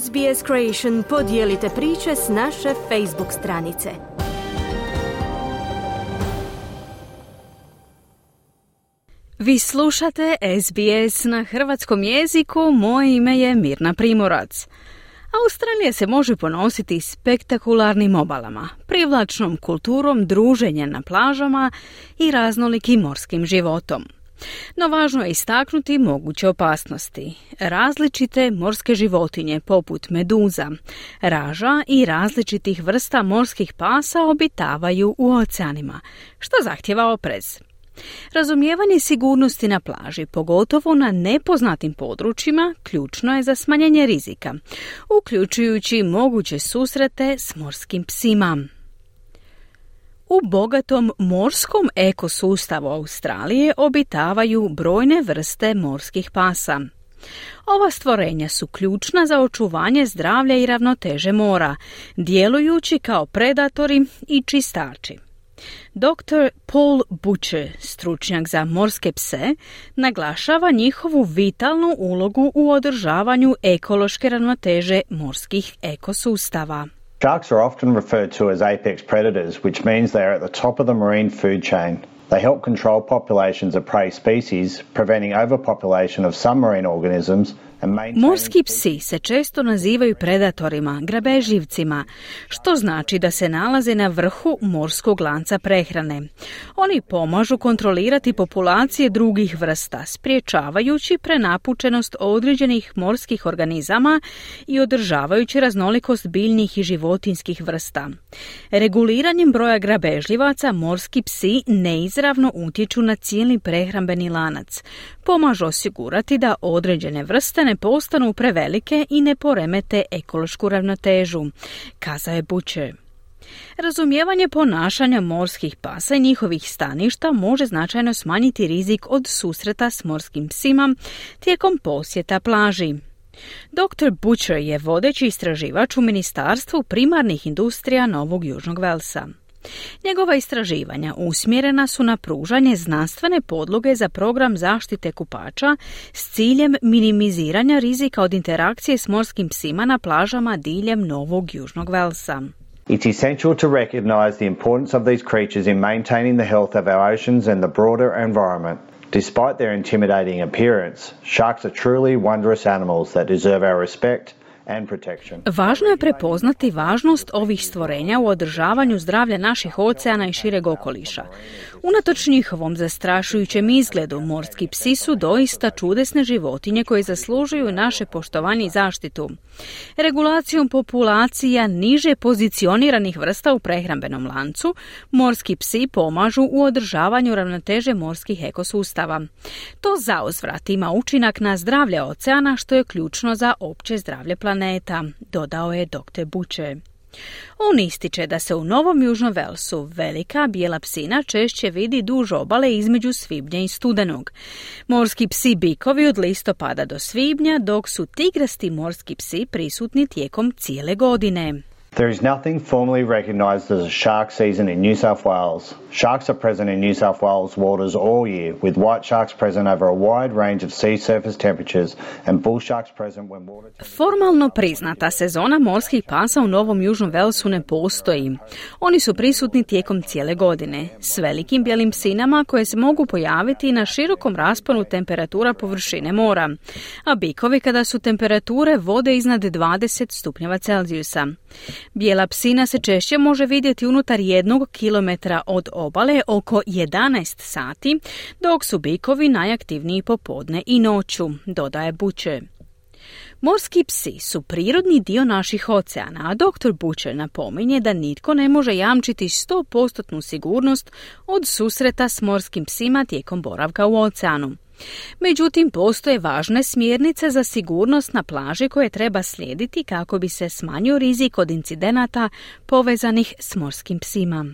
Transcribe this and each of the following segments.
SBS Creation podijelite priče s naše Facebook stranice. Vi slušate SBS na hrvatskom jeziku, moje ime je Mirna Primorac. Australija se može ponositi spektakularnim obalama, privlačnom kulturom druženja na plažama i raznolikim morskim životom. No važno je istaknuti moguće opasnosti. Različite morske životinje poput meduza, raža i različitih vrsta morskih pasa obitavaju u oceanima, što zahtjeva oprez. Razumijevanje sigurnosti na plaži, pogotovo na nepoznatim područjima, ključno je za smanjenje rizika, uključujući moguće susrete s morskim psima. U bogatom morskom ekosustavu Australije obitavaju brojne vrste morskih pasa. Ova stvorenja su ključna za očuvanje zdravlja i ravnoteže mora, djelujući kao predatori i čistači. Dr. Paul Butcher, stručnjak za morske pse, naglašava njihovu vitalnu ulogu u održavanju ekološke ravnoteže morskih ekosustava. Sharks are often referred to as apex predators, which means they are at the top of the marine food chain. They help control populations of prey species, preventing overpopulation of some marine organisms Morski psi se često nazivaju predatorima, grabežljivcima, što znači da se nalaze na vrhu morskog lanca prehrane. Oni pomažu kontrolirati populacije drugih vrsta, spriječavajući prenapučenost određenih morskih organizama i održavajući raznolikost biljnih i životinskih vrsta. Reguliranjem broja grabežljivaca morski psi neizravno utječu na cijeli prehrambeni lanac, pomažu osigurati da određene vrste postanu prevelike i ne poremete ekološku ravnotežu, kazao je Butcher. Razumijevanje ponašanja morskih pasa i njihovih staništa može značajno smanjiti rizik od susreta s morskim psima tijekom posjeta plaži. Dr. Butcher je vodeći istraživač u Ministarstvu primarnih industrija Novog Južnog Velsa. Njegova istraživanja usmjerena su na pružanje znanstvene podloge za program zaštite kupača s ciljem minimiziranja rizika od interakcije s morskim psima na plažama diljem Novog Južnog Velsa. It's essential to recognize the importance of these creatures in maintaining the health of our oceans and the broader environment. Despite their intimidating appearance, sharks are truly wondrous animals that deserve our respect Važno je prepoznati važnost ovih stvorenja u održavanju zdravlja naših oceana i šireg okoliša. Unatoč njihovom zastrašujućem izgledu, morski psi su doista čudesne životinje koje zaslužuju naše poštovanje i zaštitu. Regulacijom populacija niže pozicioniranih vrsta u prehrambenom lancu, morski psi pomažu u održavanju ravnoteže morskih ekosustava. To zauzvrat ima učinak na zdravlje oceana što je ključno za opće zdravlje planeta, dodao je dr. Buče. On ističe da se u Novom Južnom Velsu velika bijela psina češće vidi duž obale između svibnja i studenog. Morski psi bikovi od listopada do svibnja, dok su tigrasti morski psi prisutni tijekom cijele godine. There is nothing formally recognised as a shark season in New South Wales. Sharks are present in New South Wales waters all year, with white sharks present over a wide range of sea surface temperatures and bull sharks present when water... Formalno priznata sezona morskih pasa u Novom Južnom Velsu ne postoji. Oni su prisutni tijekom cijele godine, s velikim bijelim psinama koje se mogu pojaviti na širokom rasponu temperatura površine mora, a bikovi kada su temperature vode iznad 20 stupnjeva Celzijusa. Bijela psina se češće može vidjeti unutar jednog kilometra od obale oko 11 sati, dok su bikovi najaktivniji popodne i noću, dodaje Buče. Morski psi su prirodni dio naših oceana, a dr. Butcher napominje da nitko ne može jamčiti 100% sigurnost od susreta s morskim psima tijekom boravka u oceanu. Međutim, postoje važne smjernice za sigurnost na plaži koje treba slijediti kako bi se smanjio rizik od incidenata povezanih s morskim psima.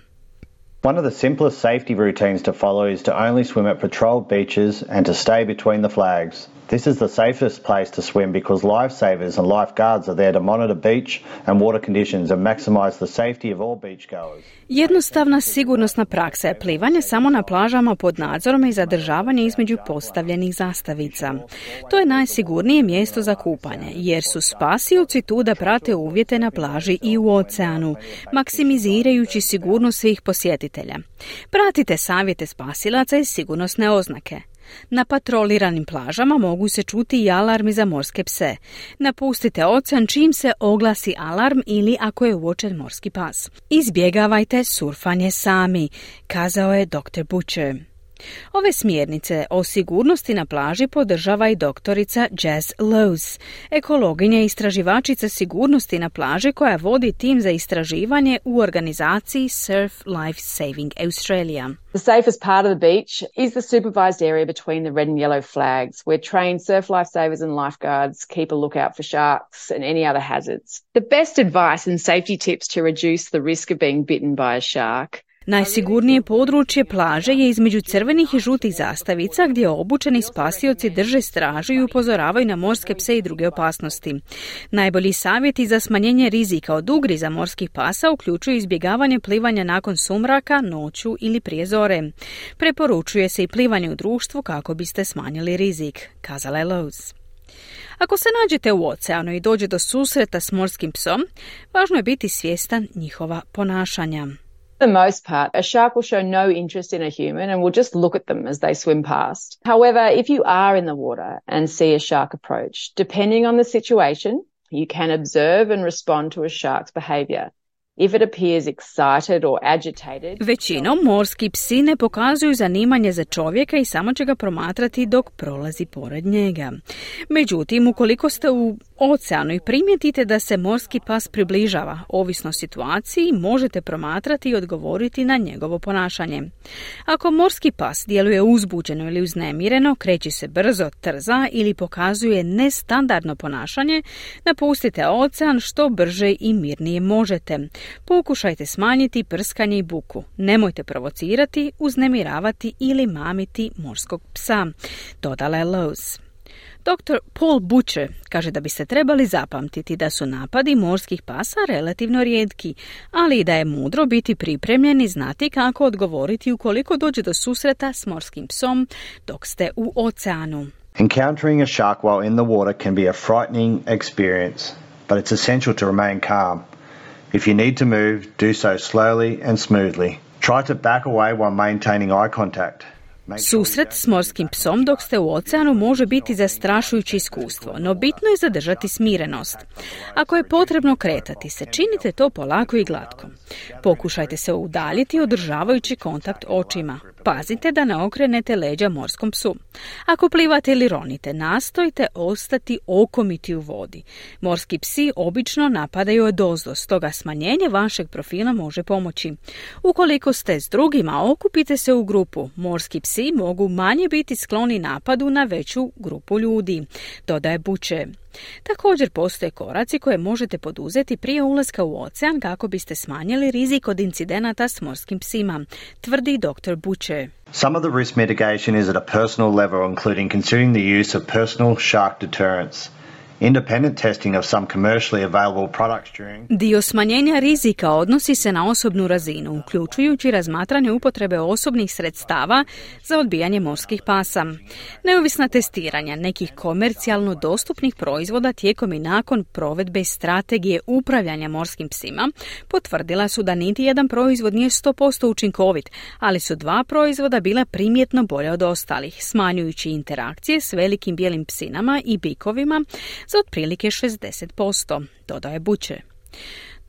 One of the simplest safety routines to follow is to only swim at patrolled beaches and to stay between the flags. This is the safest place to swim because lifesavers and lifeguards are there to monitor beach and water conditions and maximize the safety of all beachgoers. Jednostavna sigurnosna praksa je plivanje samo na plažama pod nadzorom i zadržavanje između postavljenih zastavica. To je najsigurnije mjesto za kupanje, jer su spasioci tu da prate uvjete na plaži i u oceanu, maksimizirajući sigurnost svih posjetitelja. Pratite savjete spasilaca i sigurnosne oznake. Na patroliranim plažama mogu se čuti i alarmi za morske pse. Napustite ocean čim se oglasi alarm ili ako je uočen morski pas. Izbjegavajte surfanje sami, kazao je dr. Butcher. Ove smjernice o sigurnosti na plaži podržava i doktorica Jazz Lowe's, ekologinja i istraživačica sigurnosti na plaži koja vodi tim za istraživanje u organizaciji Surf Life Saving Australia. The safest part of the beach is the supervised area between the red and yellow flags, where trained surf lifesavers and lifeguards keep a lookout for sharks and any other hazards. The best advice and safety tips to reduce the risk of being bitten by a shark Najsigurnije područje plaže je između crvenih i žutih zastavica gdje obučeni spasioci drže stražu i upozoravaju na morske pse i druge opasnosti. Najbolji savjeti za smanjenje rizika od ugriza morskih pasa uključuju izbjegavanje plivanja nakon sumraka, noću ili prije zore. Preporučuje se i plivanje u društvu kako biste smanjili rizik, kazala je Lowe's. Ako se nađete u oceanu i dođe do susreta s morskim psom, važno je biti svjestan njihova ponašanja. For the most part, a shark will show no interest in a human and will just look at them as they swim past. However, if you are in the water and see a shark approach, depending on the situation, you can observe and respond to a shark's behavior. If it appears excited or agitated, Većinom morski psi ne pokazuju zanimanje za čovjeka i samo će ga promatrati dok prolazi pored njega. Međutim, ukoliko ste u oceanu i primijetite da se morski pas približava, ovisno situaciji, možete promatrati i odgovoriti na njegovo ponašanje. Ako morski pas djeluje uzbuđeno ili uznemireno, kreći se brzo, trza ili pokazuje nestandardno ponašanje, napustite ocean što brže i mirnije možete. Pokušajte smanjiti prskanje i buku. Nemojte provocirati, uznemiravati ili mamiti morskog psa, dodala je Lowe's. Dr. Paul Butcher kaže da biste trebali zapamtiti da su napadi morskih pasa relativno rijetki, ali i da je mudro biti pripremljen i znati kako odgovoriti ukoliko dođe do susreta s morskim psom dok ste u oceanu. Encountering a shark while in the water can be a frightening experience, but it's essential to remain calm. If you need to move, do so slowly and smoothly. Try to back away while maintaining eye contact. Susret s morskim psom dok ste u oceanu može biti zastrašujuće iskustvo, no bitno je zadržati smirenost. Ako je potrebno kretati se, činite to polako i glatko. Pokušajte se udaljiti održavajući kontakt očima. Pazite da ne okrenete leđa morskom psu. Ako plivate ili ronite, nastojte ostati okomiti u vodi. Morski psi obično napadaju od ozdo, stoga smanjenje vašeg profila može pomoći. Ukoliko ste s drugima, okupite se u grupu. Morski psi mogu manje biti skloni napadu na veću grupu ljudi, dodaje Buče. Također postoje koraci koje možete poduzeti prije ulaska u ocean kako biste smanjili rizik od incidenata s morskim psima, tvrdi dr. Buče. Some of the risk mitigation is at a personal level, including considering the use of personal shark deterrents. Independent testing of some commercially available products Dio smanjenja rizika odnosi se na osobnu razinu, uključujući razmatranje upotrebe osobnih sredstava za odbijanje morskih pasa. Neovisna testiranja nekih komercijalno dostupnih proizvoda tijekom i nakon provedbe strategije upravljanja morskim psima potvrdila su da niti jedan proizvod nije 100% učinkovit, ali su dva proizvoda bila primjetno bolje od ostalih, smanjujući interakcije s velikim bijelim psinama i bikovima za otprilike 60%, dodaje Buće.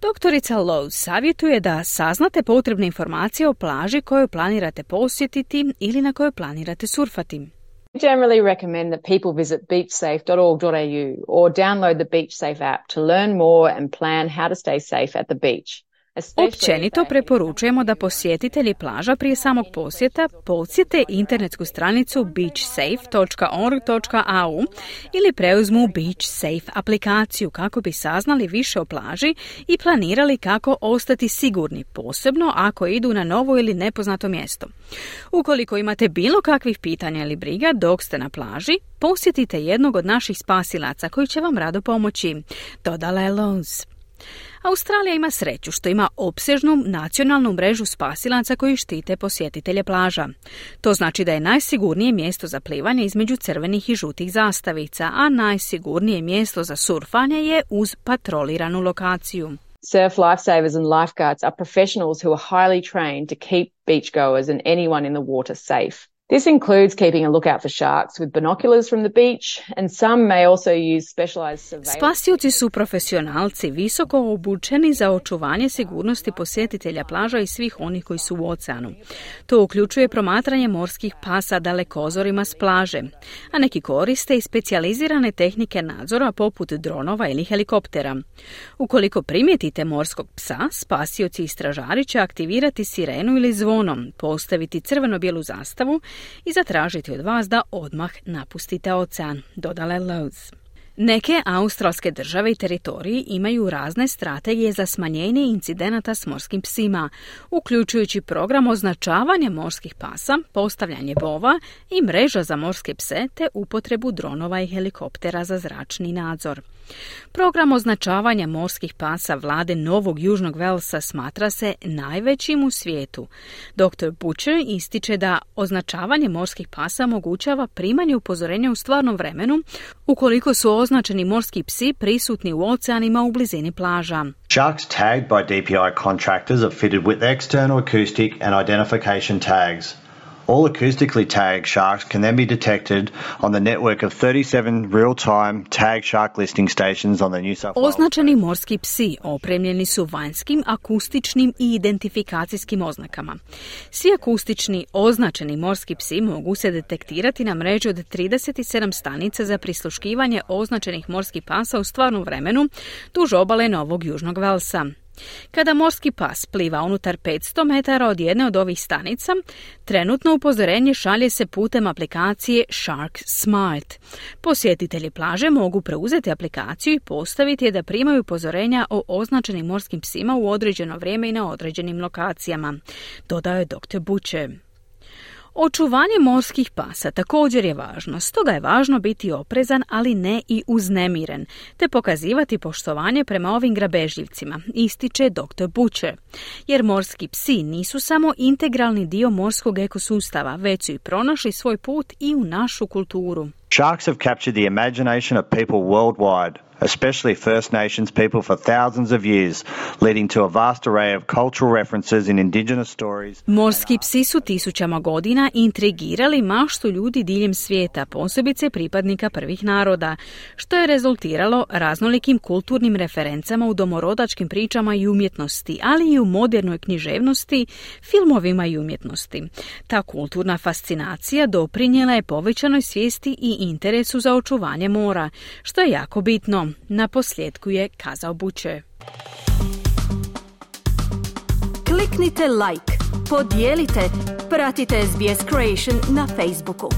Doktorica Lowe savjetuje da saznate potrebne informacije o plaži koju planirate posjetiti ili na kojoj planirate surfati. We generally recommend that people visit beachsafe.org.au or download the BeachSafe app to learn more and plan how to stay safe at the beach. Općenito preporučujemo da posjetitelji plaža prije samog posjeta posjete internetsku stranicu beachsafe.org.au ili preuzmu Beach Safe aplikaciju kako bi saznali više o plaži i planirali kako ostati sigurni, posebno ako idu na novo ili nepoznato mjesto. Ukoliko imate bilo kakvih pitanja ili briga dok ste na plaži, posjetite jednog od naših spasilaca koji će vam rado pomoći. Dodala je Loans. Australija ima sreću što ima opsežnu nacionalnu mrežu spasilaca koji štite posjetitelje plaža. To znači da je najsigurnije mjesto za plivanje između crvenih i žutih zastavica, a najsigurnije mjesto za surfanje je uz patroliranu lokaciju. Surf lifesavers and lifeguards are professionals who are highly trained to keep beachgoers and anyone in the water safe. This includes keeping a lookout for sharks with binoculars from the beach and some may also use specialized surveillance. Spasioci su profesionalci visoko obučeni za očuvanje sigurnosti posjetitelja plaža i svih onih koji su u oceanu. To uključuje promatranje morskih pasa dalekozorima s plaže, a neki koriste i specijalizirane tehnike nadzora poput dronova ili helikoptera. Ukoliko primijetite morskog psa, spasioci i stražari će aktivirati sirenu ili zvonom, postaviti crveno-bijelu zastavu i zatražiti od vas da odmah napustite ocean, dodala je Lowe's. Neke australske države i teritoriji imaju razne strategije za smanjenje incidenata s morskim psima, uključujući program označavanja morskih pasa, postavljanje bova i mreža za morske pse te upotrebu dronova i helikoptera za zračni nadzor. Program označavanja morskih pasa vlade Novog Južnog Velsa smatra se najvećim u svijetu. Dr. Butcher ističe da označavanje morskih pasa omogućava primanje upozorenja u stvarnom vremenu ukoliko su označeni morski psi prisutni u oceanima u blizini plaža. Sharks tagged by DPI contractors are fitted with external acoustic and identification tags. All acoustically tagged sharks can then be detected on the network of 37 real-time tag shark listing stations on the New South Wales. Označeni morski psi opremljeni su vanjskim, akustičnim i identifikacijskim oznakama. Svi akustični označeni morski psi mogu se detektirati na mreži od 37 stanica za prisluškivanje označenih morskih pasa u stvarnom vremenu duž obale Novog Južnog Velsa. Kada morski pas pliva unutar 500 metara od jedne od ovih stanica, trenutno upozorenje šalje se putem aplikacije Shark Smart. Posjetitelji plaže mogu preuzeti aplikaciju i postaviti je da primaju upozorenja o označenim morskim psima u određeno vrijeme i na određenim lokacijama, dodao je dr. Buče. Očuvanje morskih pasa također je važno, stoga je važno biti oprezan, ali ne i uznemiren, te pokazivati poštovanje prema ovim grabežljivcima, ističe dr. Butcher. Jer morski psi nisu samo integralni dio morskog ekosustava, već su i pronašli svoj put i u našu kulturu. Sharks have captured the imagination of people worldwide. Especially First Nations people, for thousands of years, leading to a vast array of cultural references in indigenous stories. Morski psi su tisućama godina intrigirali maštu ljudi diljem svijeta, posebice pripadnika prvih naroda, što je rezultiralo raznolikim kulturnim referencama u domorodačkim pričama i umjetnosti, ali i u modernoj književnosti, filmovima i umjetnosti. Ta kulturna fascinacija doprinjela je povećanoj svijesti i interesu za očuvanje mora, što je jako bitno. Na posljedku je kazao Buče. Kliknite like, podijelite, pratite SBS Creation na Facebooku.